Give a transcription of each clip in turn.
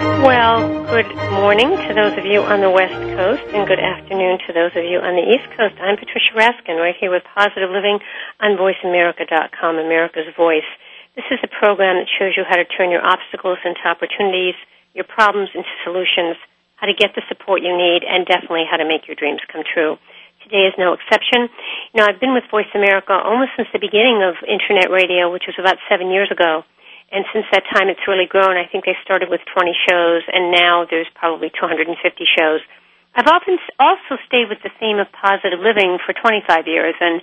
Well, good morning to those of you on the West Coast, and good afternoon to those of you on the East Coast. I'm Patricia Raskin, right here with Positive Living on VoiceAmerica.com, America's Voice. This is a program that shows you how to turn your obstacles into opportunities, your problems into solutions, how to get the support you need, and definitely how to make your dreams come true. Today is no exception. You know, I've been with Voice America almost since the beginning of Internet radio, which was about seven years ago. And since that time, it's really grown. I think they started with 20 shows, and now there's probably 250 shows. I've often also stayed with the theme of positive living for 25 years and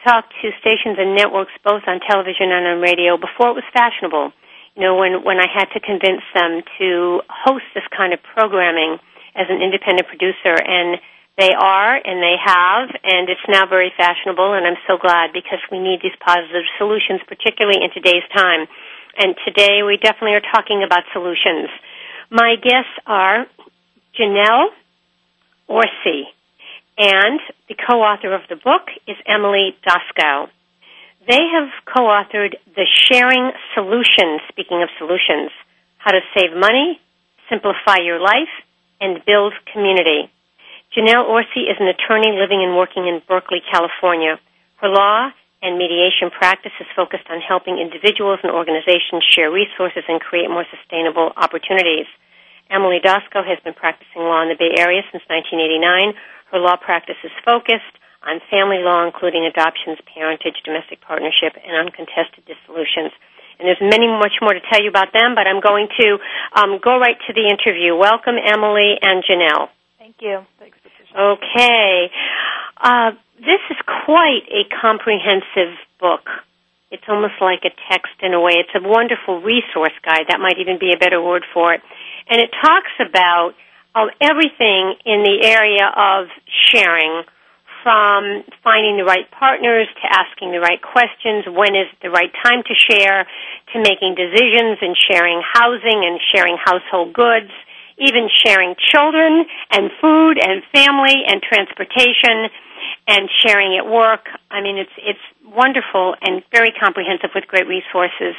talked to stations and networks both on television and on radio before it was fashionable. You know, when, when I had to convince them to host this kind of programming as an independent producer, and they are, and they have, and it's now very fashionable, and I'm so glad because we need these positive solutions, particularly in today's time and today we definitely are talking about solutions. My guests are Janelle Orsi, and the co-author of the book is Emily Doskow. They have co-authored The Sharing Solution, speaking of solutions, how to save money, simplify your life, and build community. Janelle Orsi is an attorney living and working in Berkeley, California. Her law and mediation practice is focused on helping individuals and organizations share resources and create more sustainable opportunities. Emily Doskow has been practicing law in the Bay Area since 1989. Her law practice is focused on family law, including adoptions, parentage, domestic partnership, and uncontested dissolutions. And there's many much more to tell you about them, but I'm going to um, go right to the interview. Welcome, Emily and Janelle. Thank you. Thanks. Okay. Uh, this is quite a comprehensive book. It's almost like a text in a way. It's a wonderful resource guide. That might even be a better word for it. And it talks about um, everything in the area of sharing, from finding the right partners to asking the right questions, when is the right time to share, to making decisions and sharing housing and sharing household goods, even sharing children and food and family and transportation and sharing at work. I mean, it's it's wonderful and very comprehensive with great resources.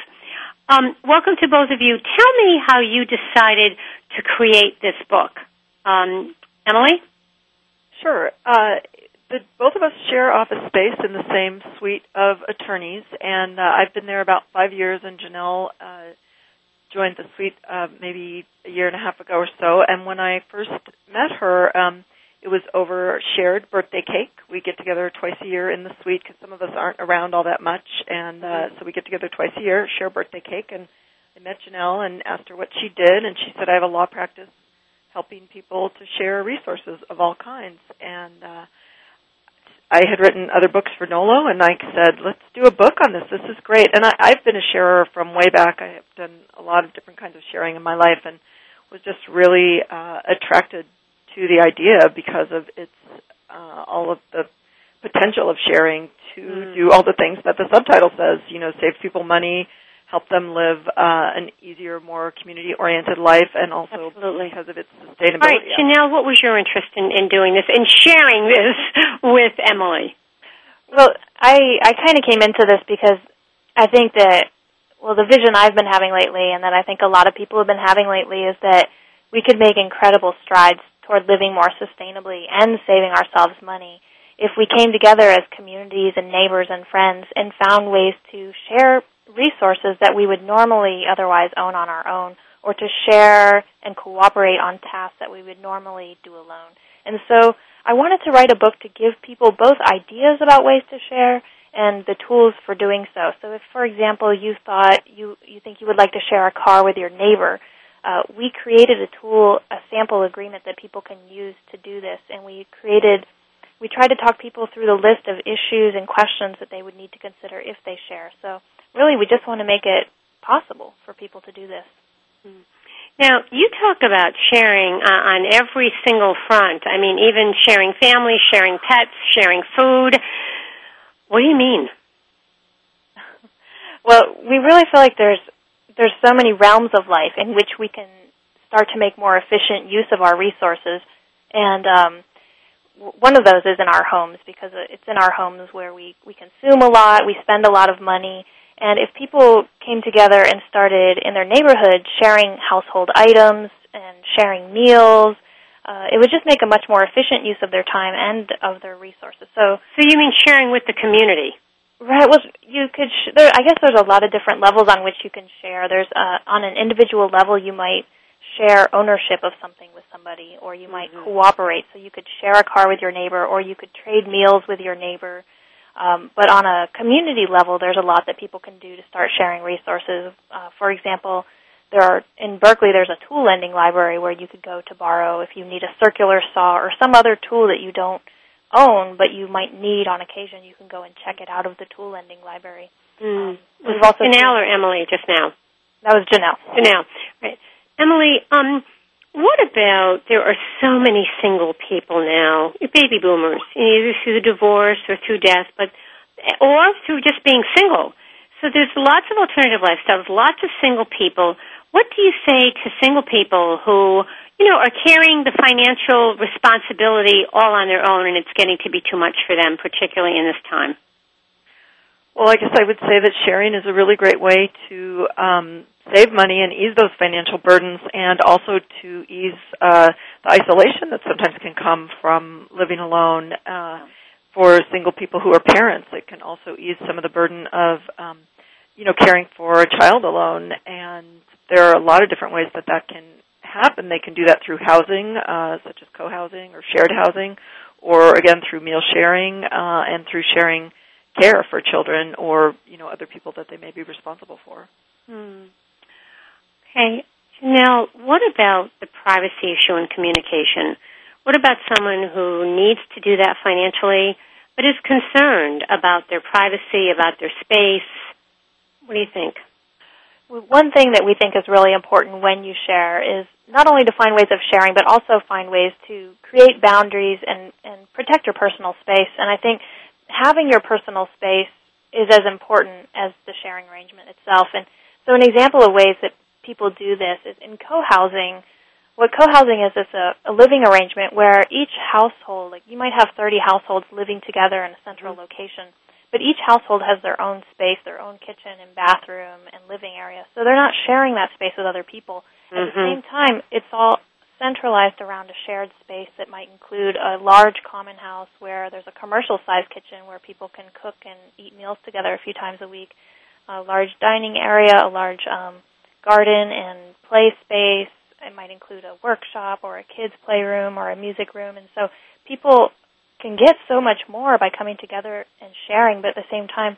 Um, welcome to both of you. Tell me how you decided to create this book, um, Emily. Sure. Uh, the, both of us share office space in the same suite of attorneys, and uh, I've been there about five years. And Janelle uh, joined the suite uh, maybe a year and a half ago or so. And when I first met her. Um, it was over shared birthday cake. We get together twice a year in the suite because some of us aren't around all that much, and uh, so we get together twice a year, share birthday cake. And I met Janelle and asked her what she did, and she said, "I have a law practice helping people to share resources of all kinds." And uh, I had written other books for NOLO, and I said, "Let's do a book on this. This is great." And I, I've been a sharer from way back. I have done a lot of different kinds of sharing in my life, and was just really uh, attracted to the idea because of its uh, all of the potential of sharing to mm. do all the things that the subtitle says. You know, save people money, help them live uh, an easier, more community-oriented life, and also Absolutely. because of its sustainability. All right, Janelle, what was your interest in, in doing this and sharing this with Emily? Well, I I kind of came into this because I think that well, the vision I've been having lately, and that I think a lot of people have been having lately, is that we could make incredible strides toward living more sustainably and saving ourselves money if we came together as communities and neighbors and friends and found ways to share resources that we would normally otherwise own on our own or to share and cooperate on tasks that we would normally do alone. And so I wanted to write a book to give people both ideas about ways to share and the tools for doing so. So if, for example, you thought you, you think you would like to share a car with your neighbor, uh, we created a tool, a sample agreement that people can use to do this, and we created, we tried to talk people through the list of issues and questions that they would need to consider if they share. So really, we just want to make it possible for people to do this. Hmm. Now, you talk about sharing uh, on every single front. I mean, even sharing family, sharing pets, sharing food. What do you mean? well, we really feel like there's there's so many realms of life in which we can start to make more efficient use of our resources, and um, one of those is in our homes because it's in our homes where we we consume a lot, we spend a lot of money, and if people came together and started in their neighborhood sharing household items and sharing meals, uh, it would just make a much more efficient use of their time and of their resources. So, so you mean sharing with the community? Right. Well, you could. Sh- there, I guess there's a lot of different levels on which you can share. There's uh, on an individual level, you might share ownership of something with somebody, or you might mm-hmm. cooperate. So you could share a car with your neighbor, or you could trade meals with your neighbor. Um, but on a community level, there's a lot that people can do to start sharing resources. Uh, for example, there are in Berkeley there's a tool lending library where you could go to borrow if you need a circular saw or some other tool that you don't own, but you might need on occasion, you can go and check it out of the tool lending library. Mm. Um, also Janelle or Emily just now? That was Janelle. Janelle, right? Emily, um, what about there are so many single people now, baby boomers, either through divorce or through death, but or through just being single. So there's lots of alternative lifestyles, lots of single people. What do you say to single people who you know, are carrying the financial responsibility all on their own, and it's getting to be too much for them, particularly in this time. Well, I guess I would say that sharing is a really great way to um, save money and ease those financial burdens, and also to ease uh, the isolation that sometimes can come from living alone. Uh, for single people who are parents, it can also ease some of the burden of, um, you know, caring for a child alone. And there are a lot of different ways that that can happen. They can do that through housing, uh, such as co-housing or shared housing, or again through meal sharing uh, and through sharing care for children or you know other people that they may be responsible for. Hmm. Okay, Janelle, what about the privacy issue and communication? What about someone who needs to do that financially, but is concerned about their privacy, about their space? What do you think? One thing that we think is really important when you share is not only to find ways of sharing, but also find ways to create boundaries and, and protect your personal space. And I think having your personal space is as important as the sharing arrangement itself. And so an example of ways that people do this is in co-housing. What co-housing is is a, a living arrangement where each household, like you might have 30 households living together in a central mm-hmm. location but each household has their own space, their own kitchen and bathroom and living area. So they're not sharing that space with other people. At mm-hmm. the same time, it's all centralized around a shared space that might include a large common house where there's a commercial sized kitchen where people can cook and eat meals together a few times a week, a large dining area, a large um, garden and play space. It might include a workshop or a kids playroom or a music room. And so people can get so much more by coming together and sharing, but at the same time,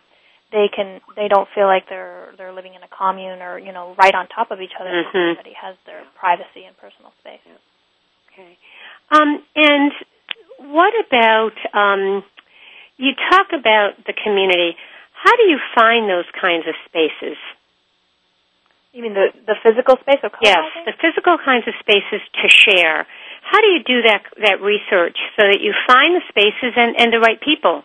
they can they don't feel like they're they're living in a commune or you know right on top of each other. Mm-hmm. Everybody has their privacy and personal space. Okay, um, and what about um, you talk about the community? How do you find those kinds of spaces? You mean the the physical space of Yes, the physical kinds of spaces to share. How do you do that that research so that you find the spaces and, and the right people?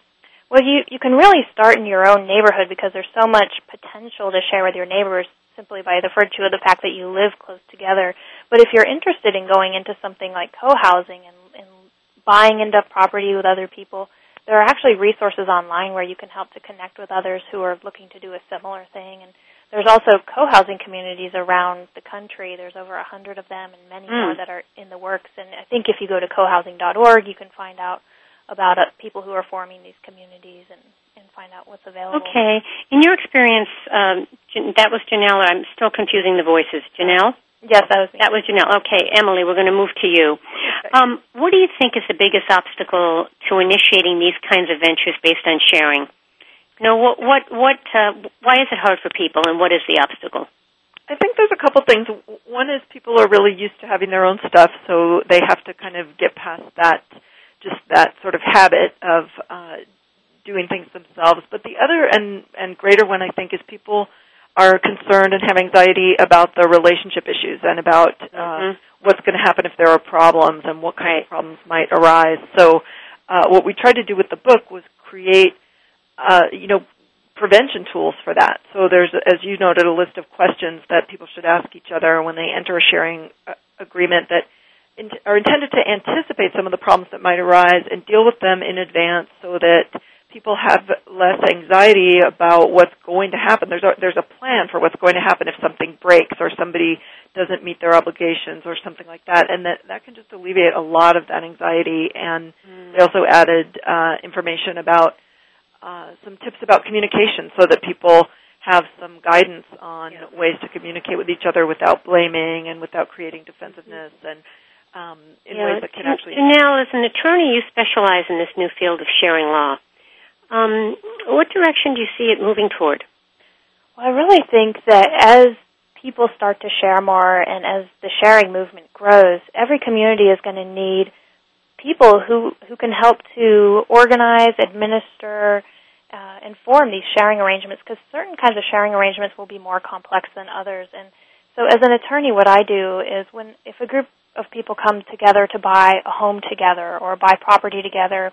Well, you you can really start in your own neighborhood because there's so much potential to share with your neighbors simply by the virtue of the fact that you live close together. But if you're interested in going into something like co-housing and, and buying into property with other people, there are actually resources online where you can help to connect with others who are looking to do a similar thing and there's also co-housing communities around the country. There's over a hundred of them and many mm. more that are in the works. And I think if you go to cohousing.org, you can find out about uh, people who are forming these communities and, and find out what's available. Okay. In your experience, um, that was Janelle. I'm still confusing the voices. Janelle? Yes, that was me. That was Janelle. Okay, Emily, we're going to move to you. Um, what do you think is the biggest obstacle to initiating these kinds of ventures based on sharing? You know, what, what, what, uh, why is it hard for people, and what is the obstacle? I think there's a couple things. One is people are really used to having their own stuff, so they have to kind of get past that, just that sort of habit of uh, doing things themselves. But the other and and greater one, I think, is people are concerned and have anxiety about the relationship issues and about uh, mm-hmm. what's going to happen if there are problems and what kind of problems might arise. So, uh, what we tried to do with the book was create, uh, you know, prevention tools for that. So there's, as you noted, a list of questions that people should ask each other when they enter a sharing uh, agreement that are intended to anticipate some of the problems that might arise and deal with them in advance so that people have less anxiety about what's going to happen. There's a, there's a plan for what's going to happen if something breaks or somebody doesn't meet their obligations or something like that, and that that can just alleviate a lot of that anxiety. And mm. they also added uh, information about uh, some tips about communication so that people have some guidance on yeah. ways to communicate with each other without blaming and without creating defensiveness and um, in yeah. ways that can actually. Now, as an attorney, you specialize in this new field of sharing law. Um, what direction do you see it moving toward? Well, I really think that as people start to share more and as the sharing movement grows, every community is going to need people who who can help to organize, administer, uh, inform these sharing arrangements because certain kinds of sharing arrangements will be more complex than others. And so, as an attorney, what I do is when if a group of people come together to buy a home together or buy property together,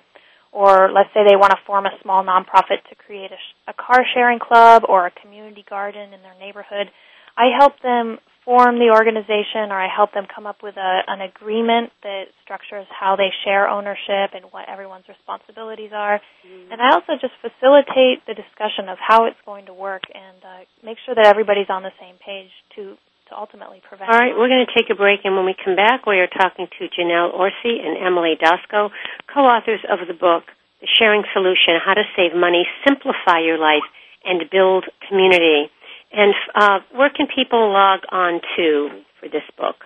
or let's say they want to form a small nonprofit to create a, sh- a car sharing club or a community garden in their neighborhood, I help them form the organization or I help them come up with a, an agreement that structures how they share ownership and what everyone's responsibilities are. Mm-hmm. And I also just facilitate the discussion of how it's going to work and uh, make sure that everybody's on the same page to to ultimately prevent. All right, we're going to take a break, and when we come back, we are talking to Janelle Orsi and Emily Doskow, co-authors of the book, The Sharing Solution: How to Save Money, Simplify Your Life, and Build Community. And uh, where can people log on to for this book?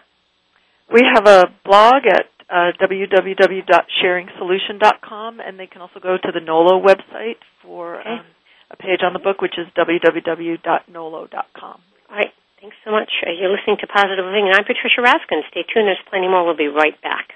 We have a blog at uh, www.sharingsolution.com, and they can also go to the NOLO website for okay. um, a page on the book, which is www.nolo.com. All right. Thanks so much. Uh, you're listening to Positive Living, and I'm Patricia Raskin. Stay tuned. There's plenty more. We'll be right back.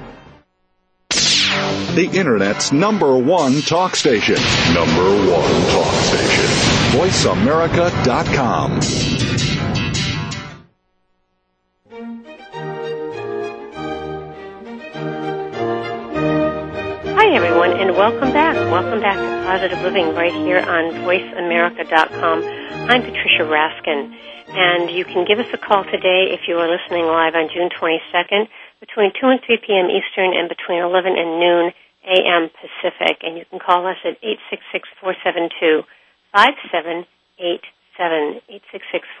the Internet's number one talk station. Number one talk station. VoiceAmerica.com. Hi, everyone, and welcome back. Welcome back to Positive Living right here on VoiceAmerica.com. I'm Patricia Raskin, and you can give us a call today if you are listening live on June 22nd between 2 and 3 p.m. Eastern and between 11 and noon a.m. Pacific. And you can call us at 866-472-5787,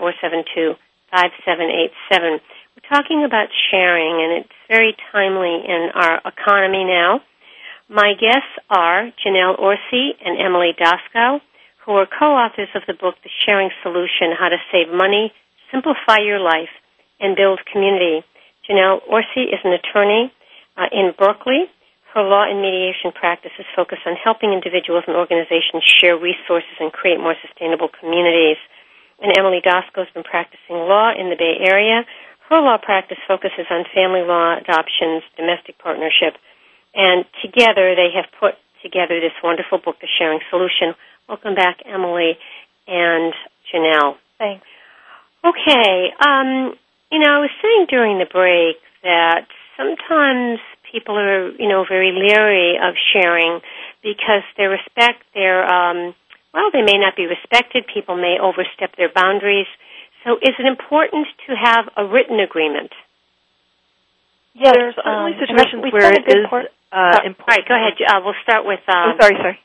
866-472-5787. We're talking about sharing, and it's very timely in our economy now. My guests are Janelle Orsi and Emily Doskow, who are co-authors of the book The Sharing Solution, How to Save Money, Simplify Your Life, and Build Community. Janelle Orsi is an attorney uh, in Berkeley. Her law and mediation practices focus on helping individuals and organizations share resources and create more sustainable communities. And Emily Doskow has been practicing law in the Bay Area. Her law practice focuses on family law, adoptions, domestic partnership, and together they have put together this wonderful book, The Sharing Solution. Welcome back, Emily and Janelle. Thanks. Okay. Um, you know, I was saying during the break that sometimes people are, you know, very leery of sharing because they respect their, um, well, they may not be respected. People may overstep their boundaries. So is it important to have a written agreement? Yes, there's certainly um, situations where it is uh, uh, important. All right, go ahead. Uh, we'll start with. Um, oh, sorry, sorry.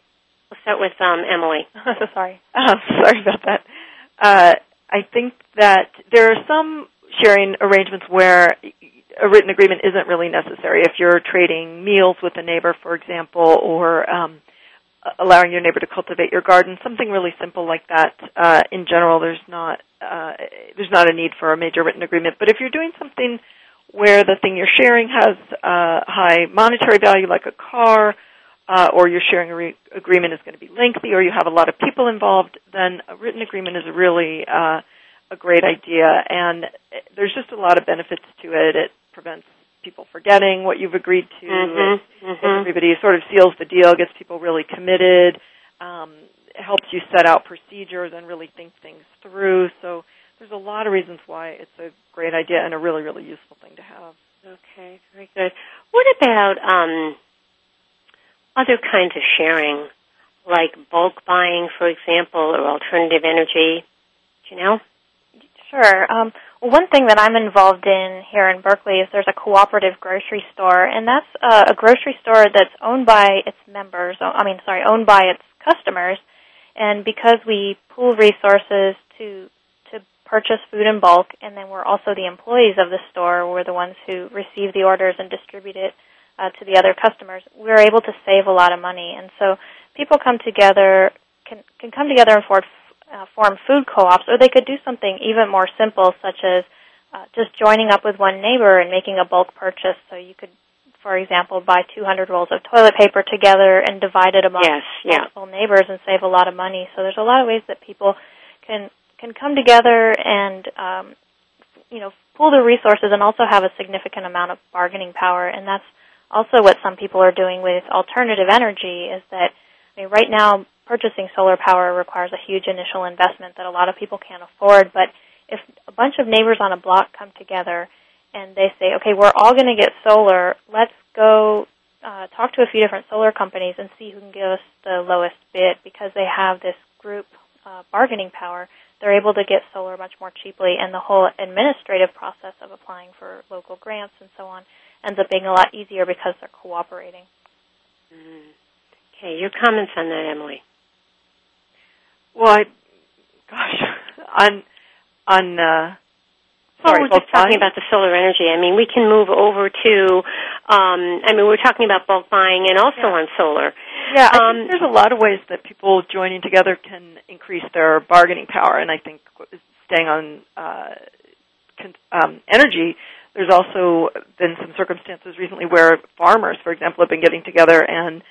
We'll start with um, Emily. so sorry. Oh, sorry about that. Uh, I think that there are some sharing arrangements where a written agreement isn't really necessary. If you're trading meals with a neighbor, for example, or um, allowing your neighbor to cultivate your garden, something really simple like that. Uh, in general, there's not uh, there's not a need for a major written agreement. But if you're doing something where the thing you're sharing has uh, high monetary value, like a car, uh, or your sharing re- agreement is going to be lengthy, or you have a lot of people involved, then a written agreement is really uh, a great idea. And there's just a lot of benefits to it. It prevents people forgetting what you've agreed to. Mm-hmm, it, mm-hmm. Everybody sort of seals the deal, gets people really committed, um, helps you set out procedures and really think things through. So there's a lot of reasons why it's a great idea and a really, really useful thing to have. Okay, very good. What about um, other kinds of sharing, like bulk buying, for example, or alternative energy? Do you know? Sure. Um, one thing that I'm involved in here in Berkeley is there's a cooperative grocery store, and that's uh, a grocery store that's owned by its members. I mean, sorry, owned by its customers. And because we pool resources to to purchase food in bulk, and then we're also the employees of the store. We're the ones who receive the orders and distribute it uh, to the other customers. We're able to save a lot of money, and so people come together can can come together and form, uh, form food co-ops, or they could do something even more simple, such as uh, just joining up with one neighbor and making a bulk purchase. So you could, for example, buy 200 rolls of toilet paper together and divide it among yes, yeah. multiple neighbors and save a lot of money. So there's a lot of ways that people can can come together and um, you know pool their resources and also have a significant amount of bargaining power. And that's also what some people are doing with alternative energy. Is that I mean, right now purchasing solar power requires a huge initial investment that a lot of people can't afford. But if a bunch of neighbors on a block come together and they say, okay, we're all going to get solar, let's go uh, talk to a few different solar companies and see who can give us the lowest bid because they have this group uh, bargaining power they're able to get solar much more cheaply, and the whole administrative process of applying for local grants and so on ends up being a lot easier because they're cooperating. Mm. Okay, your comments on that, Emily? Well, I, gosh, on on uh, Sorry, well, we're just talking about the solar energy. I mean, we can move over to. Um, I mean, we're talking about bulk buying and also yeah. on solar. Yeah, um, there's a lot of ways that people joining together can increase their bargaining power, and I think staying on uh, con- um, energy. There's also been some circumstances recently where farmers, for example, have been getting together and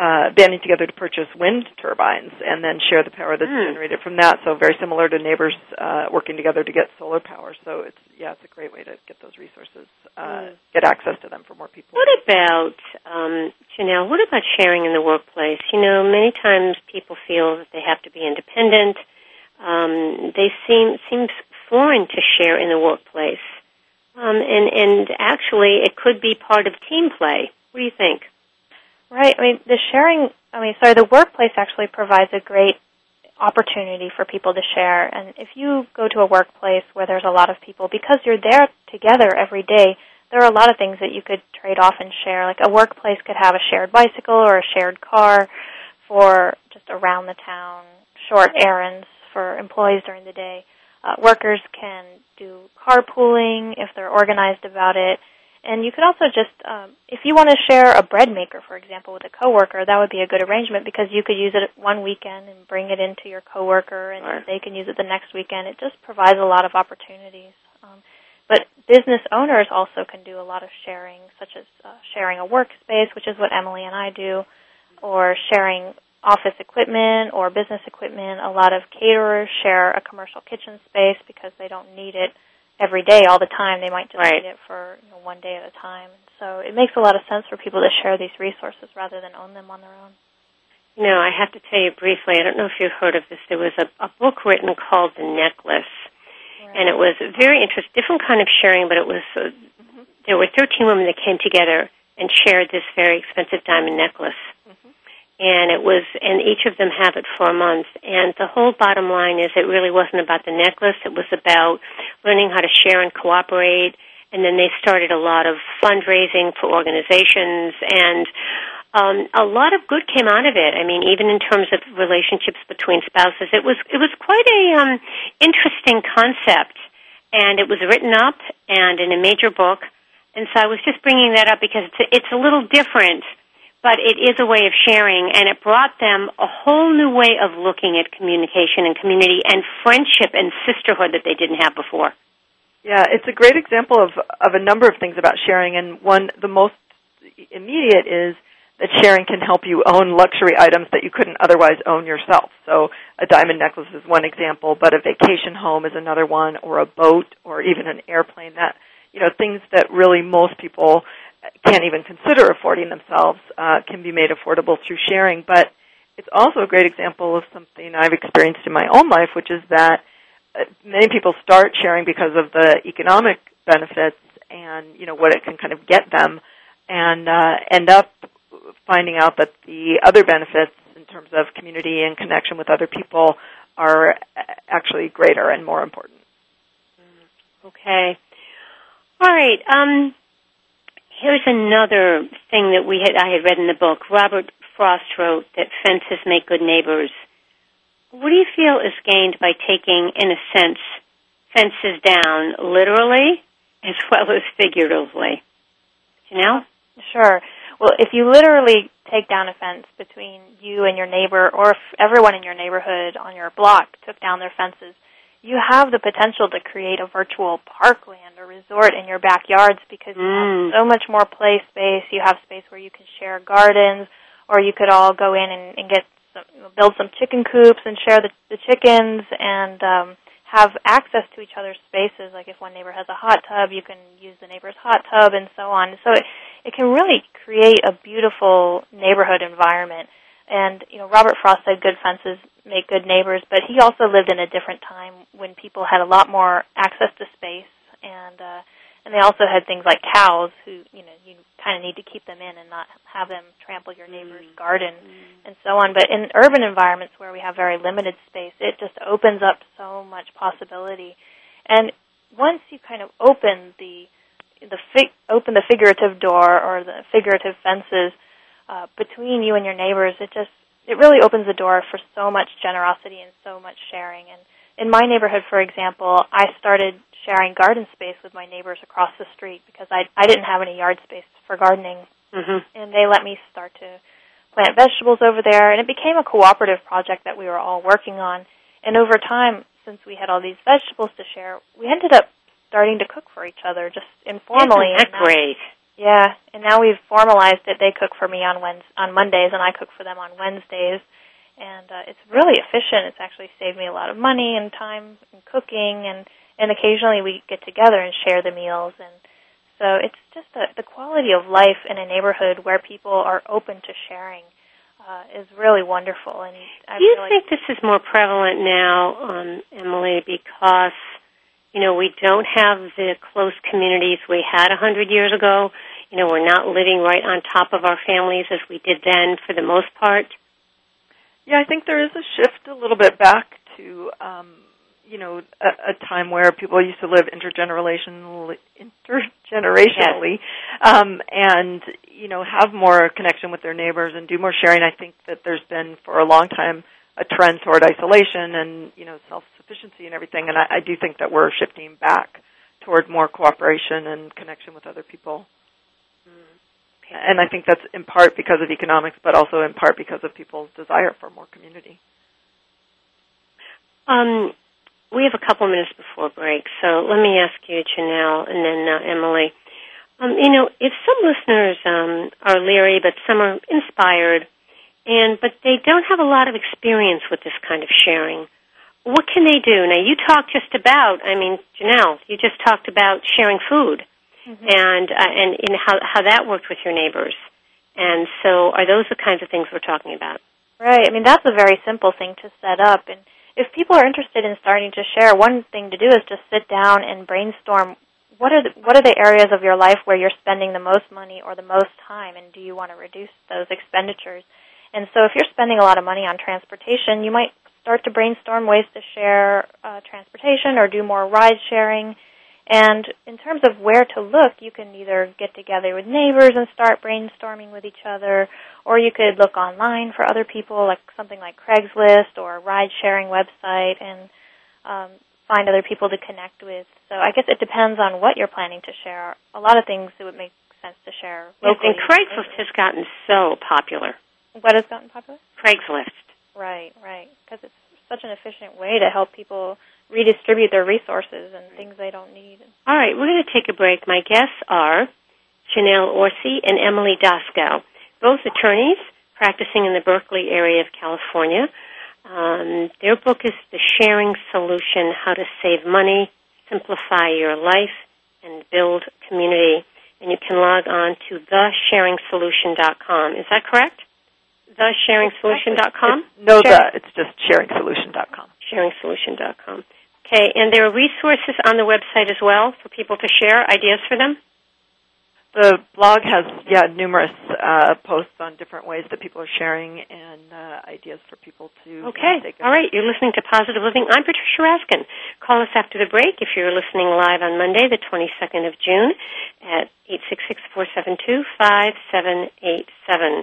uh, banding together to purchase wind turbines and then share the power that's mm. generated from that. So very similar to neighbors uh, working together to get solar power. So it's yeah, it's a great way to get those resources, uh, mm. get access to them for more people. What about um, Janelle? What about sharing in the workplace? You know, many times people feel that they have to be independent. Um, they seem seems foreign to share in the workplace, um, and and actually it could be part of team play. What do you think? Right. I mean, the sharing I mean, sorry, the workplace actually provides a great opportunity for people to share. And if you go to a workplace where there's a lot of people, because you're there together every day, there are a lot of things that you could trade off and share. Like a workplace could have a shared bicycle or a shared car for just around the town, short errands for employees during the day. Uh, workers can do carpooling if they're organized about it. And you could also just, um, if you want to share a bread maker, for example, with a coworker, that would be a good arrangement because you could use it one weekend and bring it into your coworker, and Right. they can use it the next weekend. It just provides a lot of opportunities. Um, but business owners also can do a lot of sharing, such as uh, sharing a workspace, which is what Emily and I do, or sharing office equipment or business equipment. A lot of caterers share a commercial kitchen space because they don't need it every day all the time. They might just Right. need it for you know, one day at a time. So it makes a lot of sense for people to share these resources rather than own them on their own. You know, I have to tell you briefly. I don't know if you've heard of this. There was a, a book written called The Necklace, and it was a very interesting, different kind of sharing. But it was uh, there were 13 women that came together and shared this very expensive diamond necklace, and it was, and each of them have it for a month. And the whole bottom line is, it really wasn't about the necklace. It was about learning how to share and cooperate. And then they started a lot of fundraising for organizations and um, a lot of good came out of it. I mean, even in terms of relationships between spouses, it was it was quite a um, interesting concept, and it was written up and in a major book. And so I was just bringing that up because it's a, it's a little different, but it is a way of sharing, and it brought them a whole new way of looking at communication and community and friendship and sisterhood that they didn't have before. Yeah, it's a great example of of a number of things about sharing, and one the most immediate is that sharing can help you own luxury items that you couldn't otherwise own yourself. So a diamond necklace is one example, but a vacation home is another one, or a boat, or even an airplane. That you know things that really most people can't even consider affording themselves uh, can be made affordable through sharing. But it's also a great example of something I've experienced in my own life, which is that uh, many people start sharing because of the economic benefits and you know what it can kind of get them, and uh, end up finding out that the other benefits in terms of community and connection with other people are actually greater and more important. Okay. All right. Um, here's another thing that we had I had read in the book. Robert Frost wrote that fences make good neighbors. What do you feel is gained by taking, in a sense, fences down literally as well as figuratively? You know? Sure. Well, if you literally take down a fence between you and your neighbor, or if everyone in your neighborhood on your block took down their fences, you have the potential to create a virtual parkland or resort in your backyards because you Mm. have so much more play space. You have space where you can share gardens, or you could all go in and, and get some, build some chicken coops and share the, the chickens and um, have access to each other's spaces. Like if one neighbor has a hot tub, you can use the neighbor's hot tub and so on. So it, it can really create a beautiful neighborhood environment. And you know, Robert Frost said good fences make good neighbors, but he also lived in a different time when people had a lot more access to space and uh and they also had things like cows who, you know, you kind of need to keep them in and not have them trample your neighbor's garden and so on. But in urban environments where we have very limited space, it just opens up so much possibility. And once you kind of open the the fig- open the figurative door or the figurative fences uh, between you and your neighbors, it just it really opens the door for so much generosity and so much sharing. And in my neighborhood, for example, I started sharing garden space with my neighbors across the street because I I didn't have any yard space for gardening, Mm-hmm. and they let me start to plant vegetables over there, and it became a cooperative project that we were all working on. And over time, since we had all these vegetables to share, we ended up starting to cook for each other just informally. Isn't that great? Yeah, and now we've formalized it. They cook for me on Wednes on Mondays, and I cook for them on Wednesdays. And uh, it's really efficient. It's actually saved me a lot of money and time in cooking, and and occasionally we get together and share the meals. And so it's just the the quality of life in a neighborhood where people are open to sharing uh, is really wonderful. And I Do you like think this is more prevalent now, um, Emily, because you know we don't have the close communities we had a hundred years ago? you know, we're not living right on top of our families as we did then for the most part? Yeah, I think there is a shift a little bit back to, um, you know, a, a time where people used to live intergenerationally, intergenerationally, yes. um, and you know, have more connection with their neighbors and do more sharing. I think that there's been for a long time a trend toward isolation and you know self-sufficiency and everything, and I, I do think that we're shifting back toward more cooperation and connection with other people. And I think that's in part because of economics, but also in part because of people's desire for more community. Um, we have a couple minutes before break, so let me ask you, Janelle, and then uh, Emily. Um, you know, if some listeners um, are leery, but some are inspired, and but they don't have a lot of experience with this kind of sharing, what can they do? Now, you talked just about. I mean, Janelle, you just talked about sharing food mm-hmm. and uh, and in how how that worked with your neighbors. And so, are those the kinds of things we're talking about? Right. I mean, that's a very simple thing to set up. And if people are interested in starting to share, one thing to do is just sit down and brainstorm. What are the, what are the areas of your life where you're spending the most money or the most time, and do you want to reduce those expenditures? And so, if you're spending a lot of money on transportation, you might start to brainstorm ways to share uh, transportation or do more ride sharing and in terms of where to look, you can either get together with neighbors and start brainstorming with each other, or you could look online for other people, like something like Craigslist or a ride sharing website, and um, find other people to connect with. So I guess it depends on what you're planning to share. A lot of things it would make sense to share locally. And Craigslist has gotten so popular. What has gotten popular? Craigslist. Right, right. Because it's such an efficient way to help people redistribute their resources and things they don't need. All right, we're going to take a break. My guests are Janelle Orsi and Emily Doskow, both attorneys practicing in the Berkeley area of California. Um, their book is The Sharing Solution How to Save Money, Simplify Your Life, and Build Community. And you can log on to thesharingsolution.com. Is that correct? Thesharingsolution.com? No, the, it's just sharingsolution.com. Sharingsolution.com. Okay, and there are resources on the website as well for people to share ideas for them? The blog has, yeah, numerous uh, posts on different ways that people are sharing and uh, ideas for people to. Okay, all right. You're listening to Positive Living. I'm Patricia Raskin. Call us after the break if you're listening live on Monday, the 22nd of June, at eight six six four seven two five seven eight seven.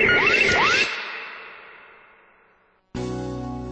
Yeah!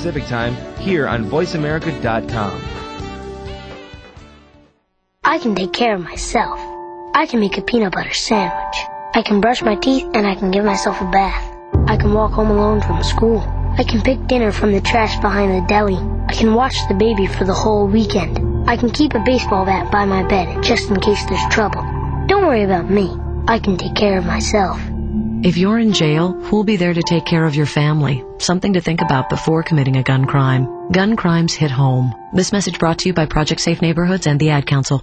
Pacific Time here on VoiceAmerica.com. I can take care of myself. I can make a peanut butter sandwich. I can brush my teeth and I can give myself a bath. I can walk home alone from school. I can pick dinner from the trash behind the deli. I can watch the baby for the whole weekend. I can keep a baseball bat by my bed just in case there's trouble. Don't worry about me. I can take care of myself. If you're in jail, who'll be there to take care of your family? Something to think about before committing a gun crime. Gun crimes hit home. This message brought to you by Project Safe Neighborhoods and the Ad Council.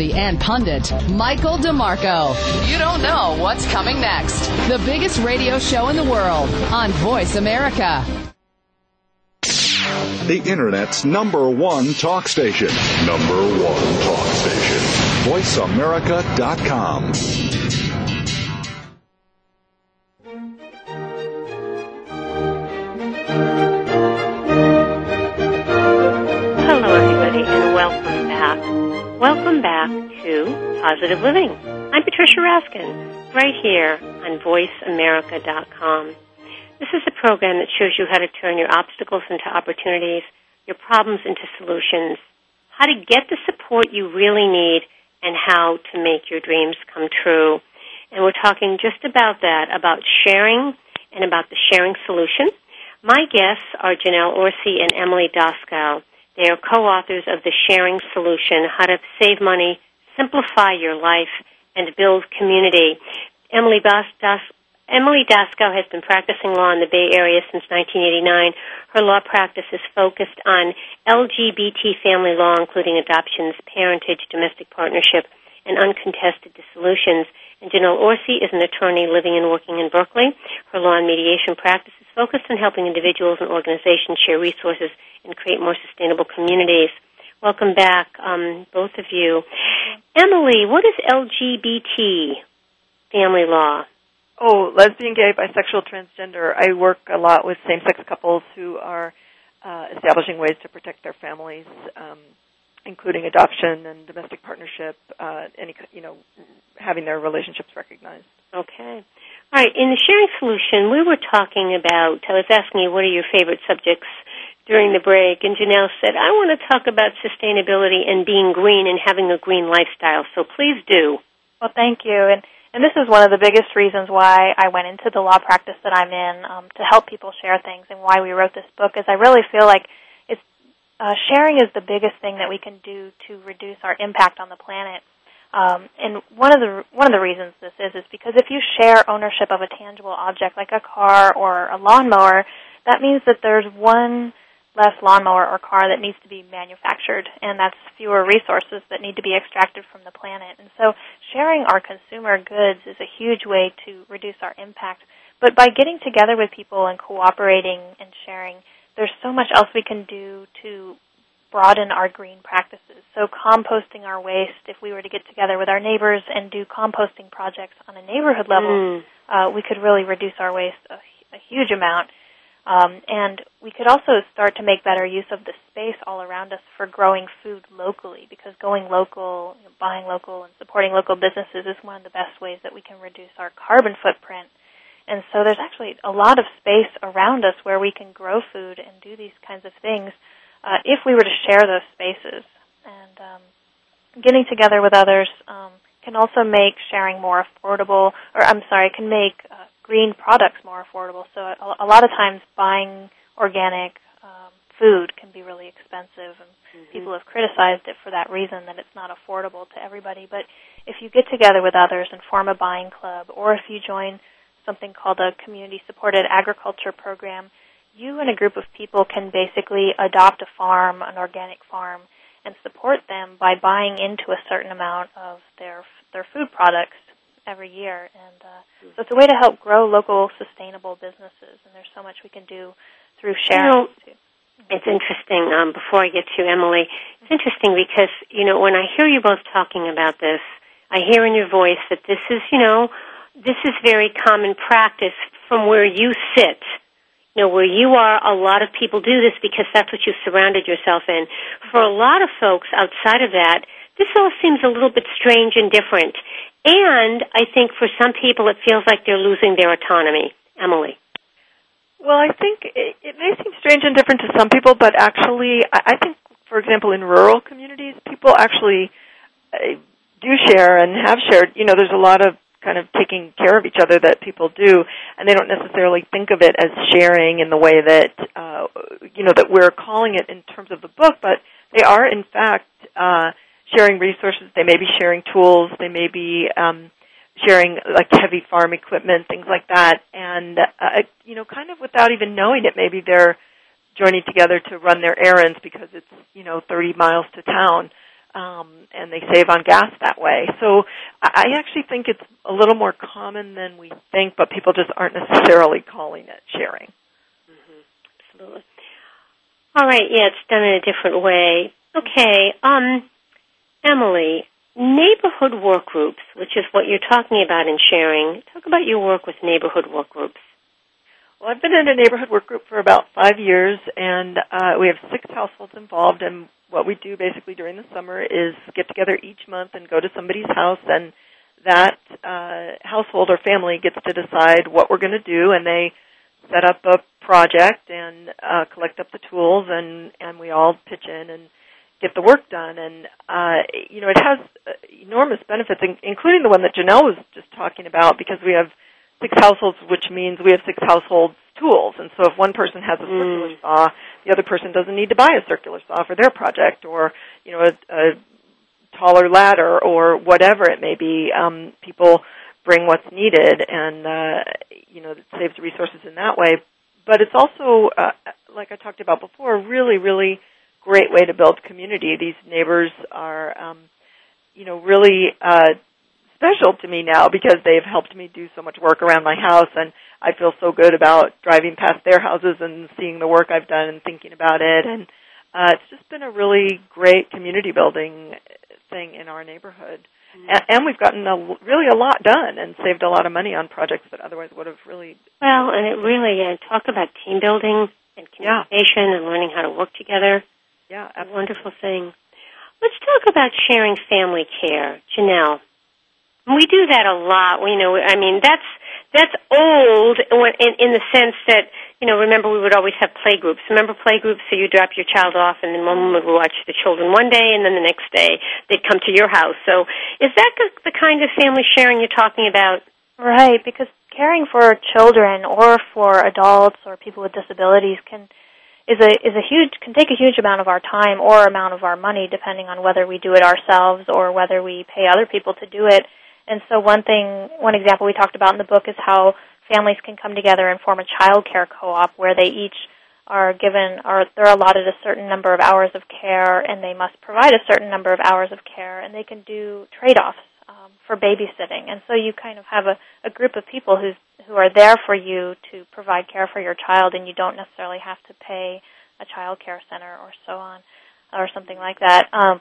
personality and pundit, Michael DeMarco. You don't know what's coming next. The biggest radio show in the world on Voice America. The Internet's number one talk station. Number one talk station. VoiceAmerica.com. Welcome back to Positive Living. I'm Patricia Raskin, right here on VoiceAmerica.com. This is a program that shows you how to turn your obstacles into opportunities, your problems into solutions, how to get the support you really need, and how to make your dreams come true. And we're talking just about that, about sharing and about the sharing solution. My guests are Janelle Orsi and Emily Doskow. They are co-authors of The Sharing Solution, How to Save Money, Simplify Your Life, and Build Community. Emily, Bas- Emily has been practicing law in the Bay Area since 1989. Her law practice is focused on LGBT family law, including adoptions, parentage, domestic partnership, and uncontested dissolutions. And Janelle Orsi is an attorney living and working in Berkeley. Her law and mediation practice is focused on helping individuals and organizations share resources and create more sustainable communities. Welcome back, um, both of you. Emily, what is LGBT family law? Oh, lesbian, gay, bisexual, transgender. I work a lot with same-sex couples who are uh, establishing ways to protect their families, um, including adoption and domestic partnership. Uh, any, you know, having their relationships recognized. Okay. All right. In the sharing solution, we were talking about. I was asking you what are your favorite subjects during the break, and Janelle said, "I want to talk about sustainability and being green and having a green lifestyle." So please do. Well, thank you. And and this is one of the biggest reasons why I went into the law practice that I'm in um, to help people share things, and why we wrote this book is I really feel like it's uh, sharing is the biggest thing that we can do to reduce our impact on the planet. Um, and one of the one of the reasons this is is because if you share ownership of a tangible object like a car or a lawnmower, that means that there's one less lawnmower or car that needs to be manufactured, and that's fewer resources that need to be extracted from the planet. And so, sharing our consumer goods is a huge way to reduce our impact. But by getting together with people and cooperating and sharing, there's so much else we can do to broaden our green practices. So, composting our waste, if we were to get together with our neighbors and do composting projects on a neighborhood level, Mm. uh, we could really reduce our waste a, a huge amount. Um, and we could also start to make better use of the space all around us for growing food locally because going local, you know, buying local, and supporting local businesses is one of the best ways that we can reduce our carbon footprint. And so there's actually a lot of space around us where we can grow food and do these kinds of things uh, if we were to share those spaces. And um, getting together with others um, can also make sharing more affordable, or I'm sorry, can make uh, green products more affordable. So a, a lot of times buying organic um, food can be really expensive, and people have criticized it for that reason that it's not affordable to everybody. But if you get together with others and form a buying club, or if you join something called a community-supported agriculture program, you and a group of people can basically adopt a farm, an organic farm, and support them by buying into a certain amount of their their food products every year. And uh, so it's a way to help grow local sustainable businesses. And there's so much we can do through sharing. You know, it's interesting. Um, before I get to Emily, it's interesting because you know when I hear you both talking about this, I hear in your voice that this is you know this is very common practice from where you sit. You know, where you are, a lot of people do this because that's what you've surrounded yourself in. For a lot of folks outside of that, this all seems a little bit strange and different. And I think for some people it feels like they're losing their autonomy. Emily. Well, I think it, it may seem strange and different to some people, but actually, I, I think, for example, in rural communities, people actually uh, do share and have shared. You know, there's a lot of kind of taking care of each other that people do, and they don't necessarily think of it as sharing in the way that uh, you know that we're calling it in terms of the book, but they are in fact uh, sharing resources. They may be sharing tools. They may be um, sharing like heavy farm equipment, things like that, and uh, you know, kind of without even knowing it, maybe they're joining together to run their errands because it's you know 30 miles to town. Um, and they save on gas that way. So I actually think it's a little more common than we think, but people just aren't necessarily calling it sharing. Mm-hmm. Absolutely. All right, yeah, it's done in a different way. Okay, um, Emily, neighborhood work groups, which is what you're talking about in sharing. Talk about your work with neighborhood work groups. Well, I've been in a neighborhood work group for about five years, and uh, we have six households involved. And what we do basically during the summer is get together each month and go to somebody's house, and that uh, household or family gets to decide what we're going to do, and they set up a project and uh, collect up the tools, and and we all pitch in and get the work done. And uh, you know, it has uh, enormous benefits, including the one that Janelle was just talking about, because we have six households, which means we have six households tools. And so if one person has a circular mm. saw, the other person doesn't need to buy a circular saw for their project, or you know, a, a taller ladder, or whatever it may be. Um, people bring what's needed, and uh, you know, it saves resources in that way. But it's also, uh, like I talked about before, a really, really great way to build community. These neighbors are, um, you know, really uh, special to me now because they've helped me do so much work around my house, and I feel so good about driving past their houses and seeing the work I've done and thinking about it. And uh, it's just been a really great community building thing in our neighborhood. Mm-hmm. And, and we've gotten a, really a lot done and saved a lot of money on projects that otherwise would have really well. And it really uh, talk about team building and communication yeah. and learning how to work together. Yeah, a wonderful thing. Let's talk about sharing family care, Janelle. We do that a lot. We know. I mean, that's that's old in, in the sense that you know. Remember, we would always have play groups. Remember play groups? So you drop your child off, and then one would watch the children one day, and then the next day they'd come to your house. So, is that the kind of family sharing you're talking about? Right, because caring for children or for adults or people with disabilities can is a is a huge can take a huge amount of our time or amount of our money depending on whether we do it ourselves or whether we pay other people to do it. And so one thing one example we talked about in the book is how families can come together and form a child care co-op where they each are given or they're allotted a certain number of hours of care and they must provide a certain number of hours of care and they can do trade-offs um, for babysitting. And so you kind of have a, a group of people who's who are there for you to provide care for your child, and you don't necessarily have to pay a child care center or so on, or something like that. Um,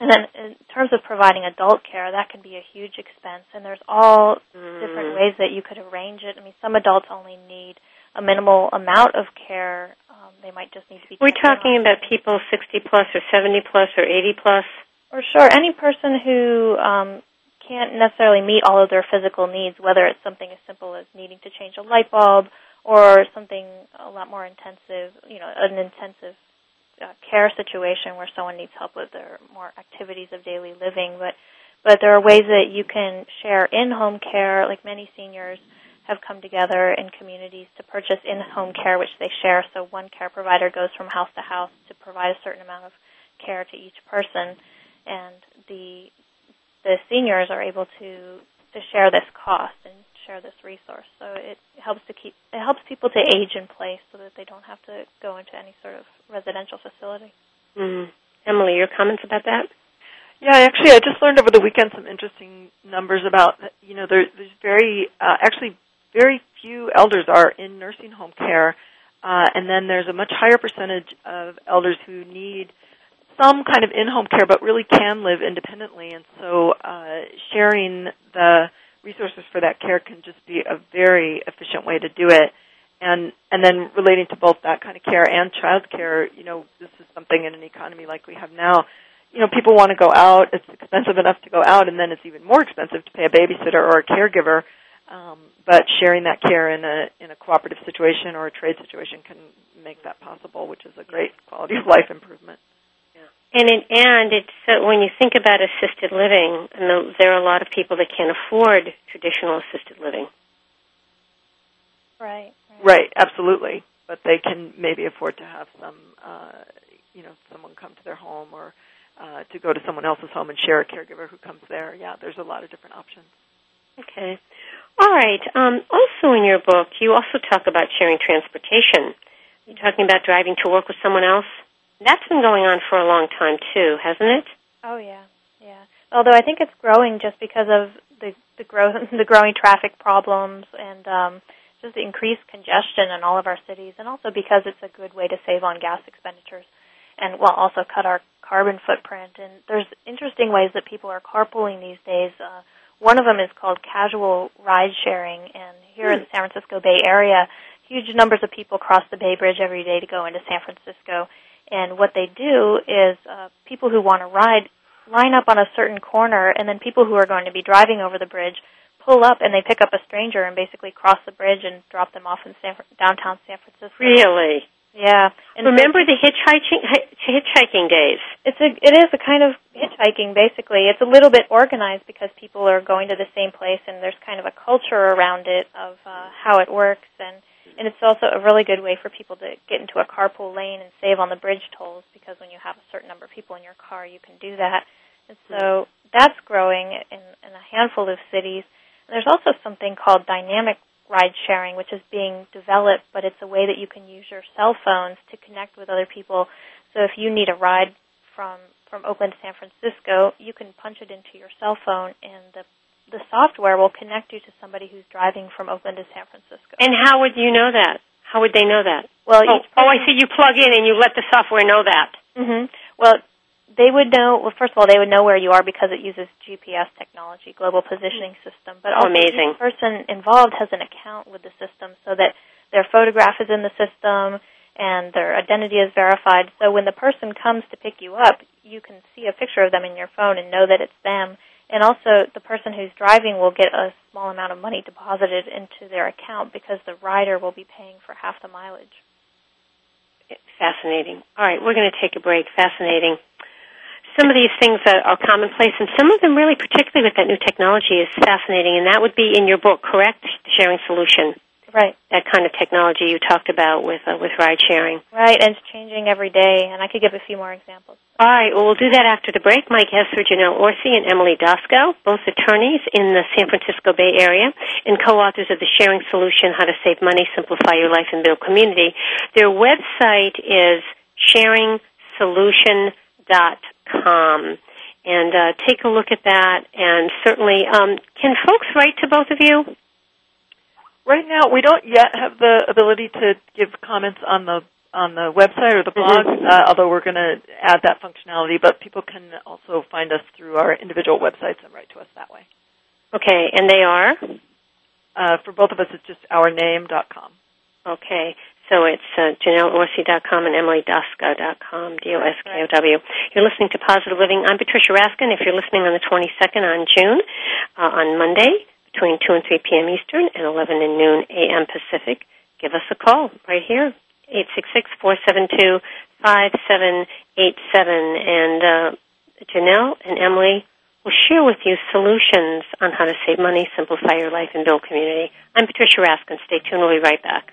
and then in terms of providing adult care, that can be a huge expense, and there's all mm. different ways that you could arrange it. I mean, some adults only need a minimal amount of care. Um, they might just need to be. We're talking about people 60 plus or 70 plus or 80 plus. Or sure, any person who um, can't necessarily meet all of their physical needs, whether it's something as simple as needing to change a light bulb or something a lot more intensive, you know, an intensive uh, care situation where someone needs help with their more activities of daily living. But but there are ways that you can share in-home care. Like many seniors have come together in communities to purchase in-home care, which they share. So one care provider goes from house to house to provide a certain amount of care to each person, and the the seniors are able to to share this cost and share this resource. So it helps to keep it helps people to age in place so that they don't have to go into any sort of residential facility. Mm-hmm. Emily, your comments about that? Yeah, actually, I just learned over the weekend some interesting numbers about you know there, there's very uh, actually very few elders are in nursing home care, uh, and then there's a much higher percentage of elders who need some kind of in-home care, but really can live independently. And so, uh, sharing the resources for that care can just be a very efficient way to do it. And and then relating to both that kind of care and child care, you know, this is something in an economy like we have now. You know, people want to go out. It's expensive enough to go out, and then it's even more expensive to pay a babysitter or a caregiver. Um, but sharing that care in a in a cooperative situation or a trade situation can make that possible, which is a great quality of life improvement. And it, and it's uh, when you think about assisted living, and there are a lot of people that can't afford traditional assisted living. Right. Right. right absolutely. But they can maybe afford to have some, uh, you know, someone come to their home or uh, to go to someone else's home and share a caregiver who comes there. Yeah, there's a lot of different options. Okay. All right. Um, also in your book, you also talk about sharing transportation. You're talking about driving to work with someone else. That's been going on for a long time too, hasn't it? Oh yeah, yeah. Although I think it's growing just because of the the growth, the growing traffic problems, and um, the increased congestion in all of our cities, and also because it's a good way to save on gas expenditures, and well, also cut our carbon footprint. And there's interesting ways that people are carpooling these days. Uh, one of them is called casual ride sharing, and here in the San Francisco Bay Area, huge numbers of people cross the Bay Bridge every day to go into San Francisco. And what they do is uh, people who want to ride line up on a certain corner, and then people who are going to be driving over the bridge pull up and they pick up a stranger and basically cross the bridge and drop them off in San, downtown San Francisco. Really? Yeah. And Remember the hitchhiking hitchhiking days? It's a it is a kind of hitchhiking basically. It's a little bit organized because people are going to the same place and there's kind of a culture around it of uh, how it works and and it's also a really good way for people to get into a carpool lane and save on the bridge tolls because when you have a certain number of people in your car, you can do that. And so that's growing in, in a handful of cities. There's also something called dynamic ride sharing, which is being developed, but it's a way that you can use your cell phones to connect with other people. So if you need a ride from from Oakland to San Francisco, you can punch it into your cell phone, and the the software will connect you to somebody who's driving from Oakland to San Francisco. And how would you know that? How would they know that? Well, oh, oh I see. You plug in and you let the software know that. Mm-hmm. Well, they would know. Well, first of all, they would know where you are because it uses GPS technology, global positioning mm. system. But also, amazing. each person involved has an account with the system, so that their photograph is in the system and their identity is verified. So when the person comes to pick you up, you can see a picture of them in your phone and know that it's them and also, the person who's driving will get a small amount of money deposited into their account because the rider will be paying for half the mileage. Fascinating. All right, we're going to take a break. Fascinating. Some of these things are commonplace, and some of them really, particularly with that new technology, is fascinating. And that would be in your book, correct? The sharing solution. Right. That kind of technology you talked about with uh, with ride sharing. Right, and it's changing every day. And I could give a few more examples. All right, well, we'll do that after the break. My guests are Janelle Orsi and Emily Doskow, both attorneys in the San Francisco Bay Area and co-authors of The Sharing Solution, How to Save Money, Simplify Your Life, and Build Community. Their website is sharingsolution.com. And uh, take a look at that. And certainly, um, can folks write to both of you? Right now, we don't yet have the ability to give comments on the on the website or the blog, mm-hmm. uh, although we're going to add that functionality. But people can also find us through our individual websites and write to us that way. Okay, and they are? Uh, for both of us, it's just ourname.com. Okay, so it's uh, JanelleOrsi.com and EmilyDoskow.com, D-O-S-K-O-W. You're listening to Positive Living. I'm Patricia Raskin. If you're listening on the 22nd on June, uh, on Monday, between 2 and 3 p.m. Eastern and 11 and noon a.m. Pacific, give us a call right here, 866-472-5787. And uh, Janelle and Emily will share with you solutions on how to save money, simplify your life, and build community. I'm Patricia Raskin. Stay tuned. We'll be right back.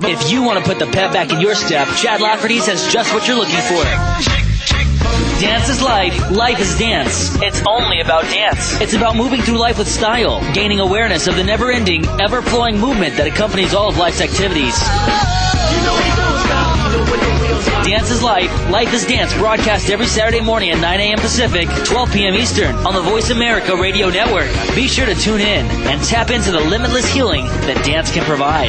If you want to put the pep back in your step, Chad Lafferty has just what you're looking for. Dance is life. Life is dance. It's only about dance. It's about moving through life with style, gaining awareness of the never ending, ever flowing movement that accompanies all of life's activities. Dance is Life, Life is Dance, broadcast every Saturday morning at 9 a.m. Pacific, 12 p.m. Eastern on the Voice America Radio Network. Be sure to tune in and tap into the limitless healing that dance can provide.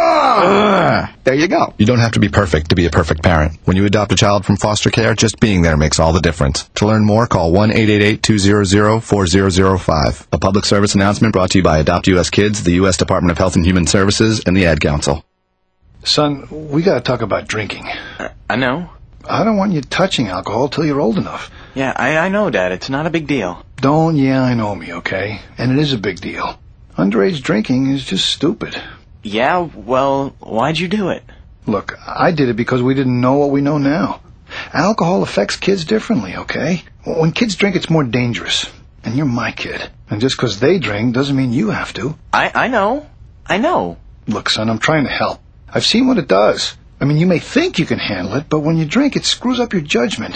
Uh. There you go. You don't have to be perfect to be a perfect parent. When you adopt a child from foster care, just being there makes all the difference. To learn more, call 1-888-200-4005. A public service announcement brought to you by Adopt U.S. Kids, the U.S. Department of Health and Human Services, and the Ad Council. Son, we gotta talk about drinking. I know. I don't want you touching alcohol till you're old enough. Yeah, I, I know, Dad. It's not a big deal. Don't yeah, I know me, okay? And it is a big deal. Underage drinking is just stupid. Yeah, well, why'd you do it? Look, I did it because we didn't know what we know now. Alcohol affects kids differently, okay? When kids drink, it's more dangerous. And you're my kid. And just because they drink doesn't mean you have to. I, I know. I know. Look, son, I'm trying to help. I've seen what it does. I mean, you may think you can handle it, but when you drink, it screws up your judgment.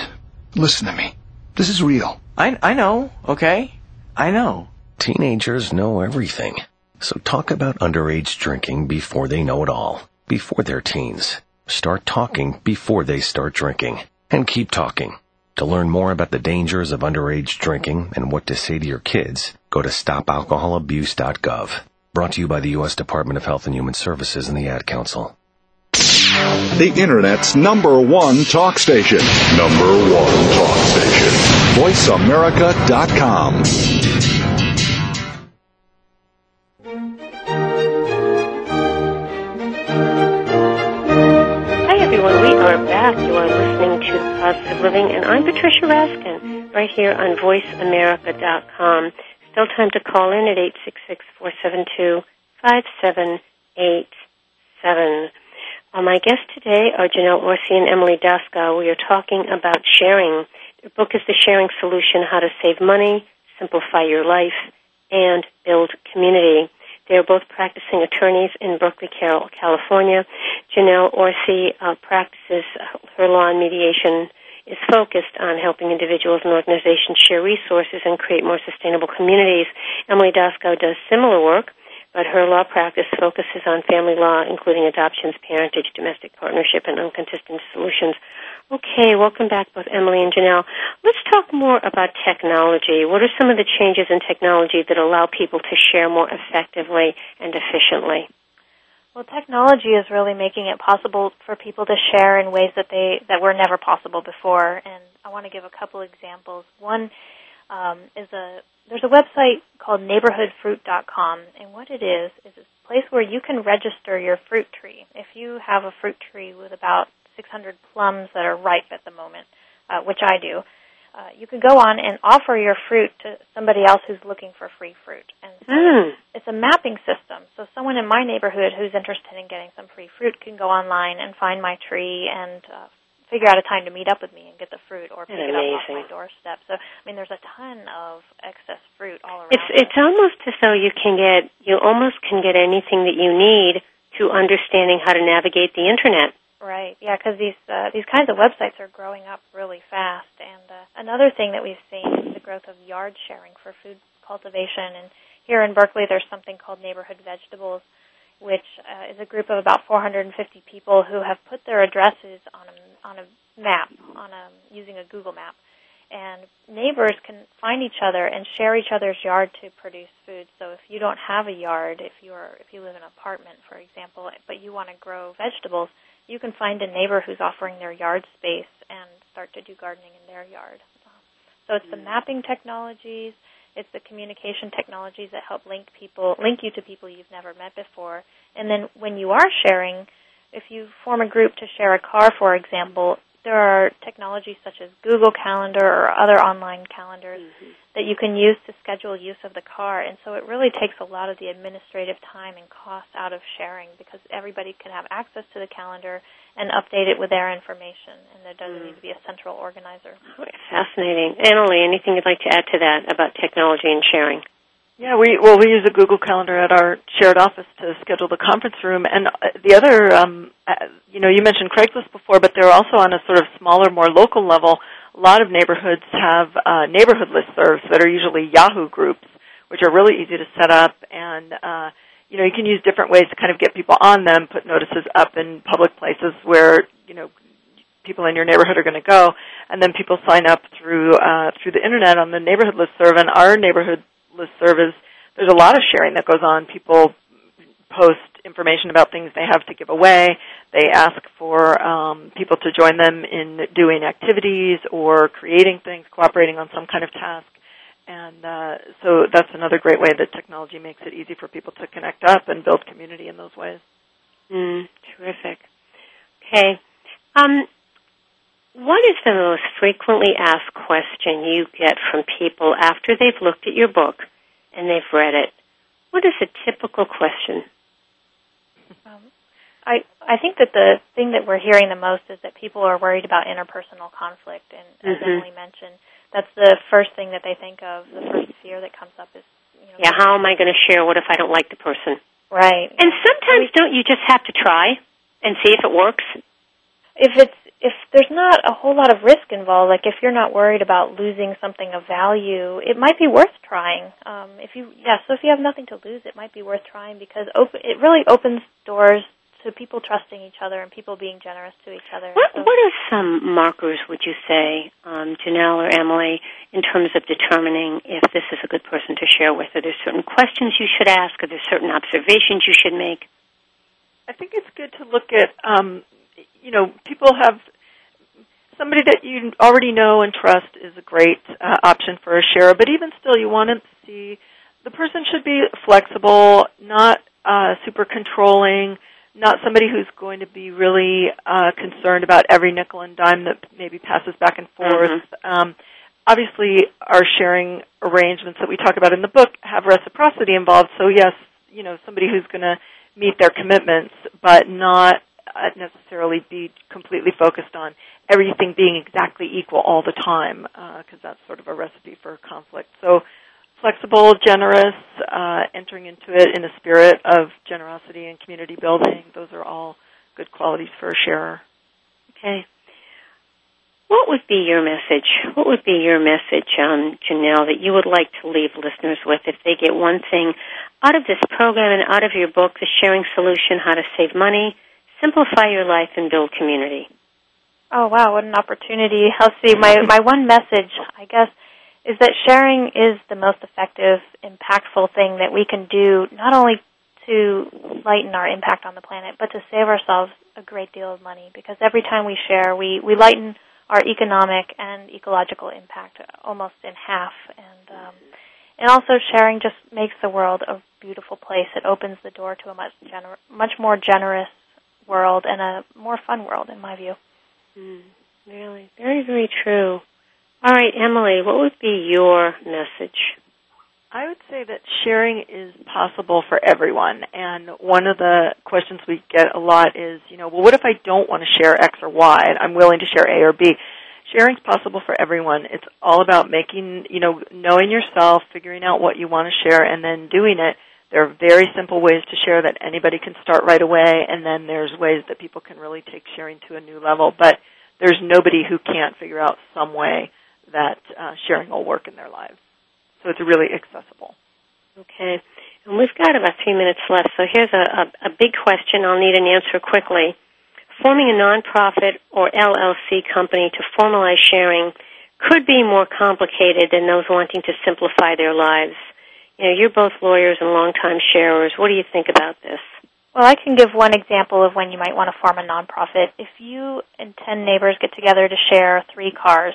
Listen to me. This is real. I, I know, okay? I know. Teenagers know everything. So talk about underage drinking before they know it all. Before they're teens. Start talking before they start drinking. And keep talking. To learn more about the dangers of underage drinking and what to say to your kids, go to stopalcoholabuse.gov. Brought to you by the U.S. Department of Health and Human Services and the Ad Council. The Internet's number one talk station. Number one talk station. VoiceAmerica.com. Raskin, right here on VoiceAmerica.com. Still time to call in at 866-472-5787. Uh, my guests today are Janelle Orsi and Emily Doskow. We are talking about sharing. Their book is The Sharing Solution, How to Save Money, Simplify Your Life, and Build Community. They are both practicing attorneys in Berkeley, California. Janelle Orsi uh, practices her law and mediation is focused on helping individuals and organizations share resources and create more sustainable communities. Emily Doskow does similar work, but her law practice focuses on family law, including adoptions, parentage, domestic partnership, and uncontested solutions. Okay, welcome back, both Emily and Janelle. Let's talk more about technology. What are some of the changes in technology that allow people to share more effectively and efficiently? Well, technology is really making it possible for people to share in ways that they that were never possible before. And I want to give a couple examples. One um, is a there's a website called neighborhoodfruit.com, and what it is is a place where you can register your fruit tree. If you have a fruit tree with about 600 plums that are ripe at the moment, uh, which I do, uh, you can go on and offer your fruit to somebody else who's looking for free fruit. And so mm. it's a mapping system. So someone in my neighborhood who's interested in getting some free fruit can go online and find my tree and uh, figure out a time to meet up with me and get the fruit or pick it up off my doorstep. So I mean there's a ton of excess fruit all around. It's it's almost as though you can get you almost can get anything that you need to understanding how to navigate the internet. Right. Yeah, because these uh, these kinds of websites are growing up really fast. And uh, another thing that we've seen is the growth of yard sharing for food cultivation. And here in Berkeley, there's something called Neighborhood Vegetables, which uh, is a group of about 450 people who have put their addresses on a on a map on a using a Google map. And neighbors can find each other and share each other's yard to produce food. So if you don't have a yard, if you're if you live in an apartment, for example, but you want to grow vegetables you can find a neighbor who's offering their yard space and start to do gardening in their yard. So it's the mm. mapping technologies, it's the communication technologies that help link people, link you to people you've never met before. And then when you are sharing, if you form a group to share a car, for example, there are technologies such as Google Calendar or other online calendars mm-hmm. that you can use to schedule use of the car. And so it really takes a lot of the administrative time and cost out of sharing because everybody can have access to the calendar and update it with their information. And there doesn't mm. need to be a central organizer. Fascinating. Annalie, anything you'd like to add to that about technology and sharing? Yeah, we well we use a Google Calendar at our shared office to schedule the conference room, and uh, the other, um, uh, you know, you mentioned Craigslist before, but they're also on a sort of smaller, more local level. A lot of neighborhoods have uh, neighborhood listservs that are usually Yahoo groups, which are really easy to set up, and uh, you know you can use different ways to kind of get people on them, put notices up in public places where you know people in your neighborhood are going to go, and then people sign up through uh, through the internet on the neighborhood listserv, and our neighborhood listserv, there's a lot of sharing that goes on. People post information about things they have to give away. They ask for um, people to join them in doing activities or creating things, cooperating on some kind of task. And uh, so that's another great way that technology makes it easy for people to connect up and build community in those ways. Mm, terrific. Okay. Um, what is the most frequently asked question you get from people after they've looked at your book and they've read it? What is a typical question? Um, I I think that the thing that we're hearing the most is that people are worried about interpersonal conflict, and as Mhm. Emily mentioned, that's the first thing that they think of. The first fear that comes up is you Yeah, how am I going to share? What if I don't like the person? right. And sometimes don't you just have to try and see if it works? If it's if there's not a whole lot of risk involved, like if you're not worried about losing something of value, it might be worth trying. Um, if you yeah, so if you have nothing to lose, it might be worth trying because open, it really opens doors to people trusting each other and people being generous to each other. What So- What are some markers, would you say, um, Janelle or Emily, in terms of determining if this is a good person to share with? Are there certain questions you should ask? Are there certain observations you should make? I think it's good to look at, um, you know, people have somebody that you already know and trust is a great uh, option for a sharer. But even still, you want to see the person should be flexible, not uh, super controlling, not somebody who's going to be really uh, concerned about every nickel and dime that maybe passes back and forth. Um, obviously, our sharing arrangements that we talk about in the book have reciprocity involved. So yes, you know, somebody who's going to meet their commitments, but not necessarily be completely focused on everything being exactly equal all the time, because that's sort of a recipe for conflict. So flexible, generous, uh, entering into it in a spirit of generosity and community building. Those are all good qualities for a sharer. Okay. What would be your message? What would be your message, um, Janelle, that you would like to leave listeners with if they get one thing out of this program and out of your book, The Sharing Solution, How to Save Money, Simplify Your Life, and Build Community? Oh wow, what an opportunity. I'll see. My my one message, I guess, is that sharing is the most effective, impactful thing that we can do not only to lighten our impact on the planet, but to save ourselves a great deal of money because every time we share, we, we lighten our economic and ecological impact almost in half and um, and also sharing just makes the world a beautiful place. It opens the door to a much gener- much more generous world and a more fun world in my view. Mm, really, very, very true. All right, Emily, what would be your message? I would say that sharing is possible for everyone. And one of the questions we get a lot is, you know, well, what if I don't want to share X or Y and I'm willing to share A or B? Sharing's possible for everyone. It's all about making, you know, knowing yourself, figuring out what you want to share, and then doing it. There are very simple ways to share that anybody can start right away, and then there's ways that people can really take sharing to a new level. But there's nobody who can't figure out some way that uh, sharing will work in their lives. So it's really accessible. Okay. And we've got about three minutes left, so here's a, a, a big question I'll need an answer quickly. Forming a nonprofit or LLC company to formalize sharing could be more complicated than those wanting to simplify their lives. You know, you're both lawyers and longtime sharers. What do you think about this? Well, I can give one example of when you might want to form a nonprofit. If you and 10 neighbors get together to share three cars,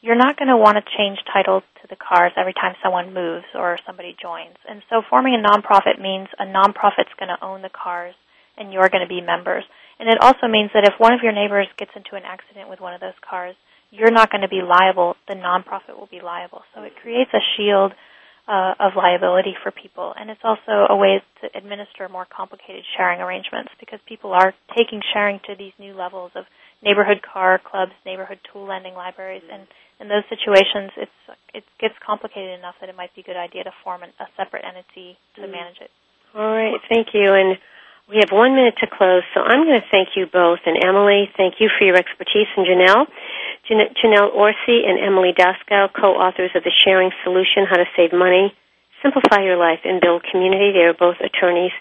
you're not going to want to change title to the cars every time someone moves or somebody joins. And so forming a nonprofit means a nonprofit's going to own the cars and you're going to be members. And it also means that if one of your neighbors gets into an accident with one of those cars, you're not going to be liable. The nonprofit will be liable. So it creates a shield uh, of liability for people. And it's also a way to administer more complicated sharing arrangements because people are taking sharing to these new levels of neighborhood car clubs, neighborhood tool lending libraries, and in those situations, it's it gets complicated enough that it might be a good idea to form an, a separate entity to Mm. manage it. All right, thank you. And we have one minute to close, so I'm going to thank you both. And Emily, thank you for your expertise. And Janelle, Jan- Janelle Orsi and Emily Doskow, co-authors of The Sharing Solution, How to Save Money, Simplify Your Life, and Build Community. They are both attorneys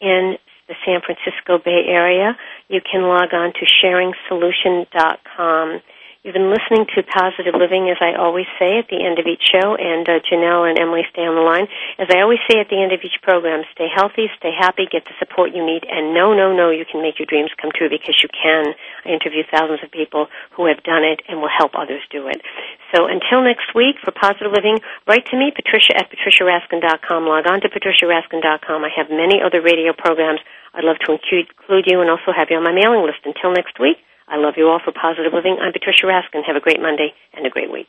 in the San Francisco Bay Area. You can log on to sharingsolution.com. You've been listening to Positive Living, as I always say at the end of each show, and uh, Janelle and Emily stay on the line. As I always say at the end of each program, stay healthy, stay happy, get the support you need, and no, no, no, you can make your dreams come true because you can. I interview thousands of people who have done it and will help others do it. So until next week, for Positive Living, write to me, Patricia at patriciaraskin.com. Log on to patriciaraskin.com. I have many other radio programs. I'd love to include you and also have you on my mailing list. Until next week, I love you all for positive living. I'm Patricia Raskin. Have a great Monday and a great week.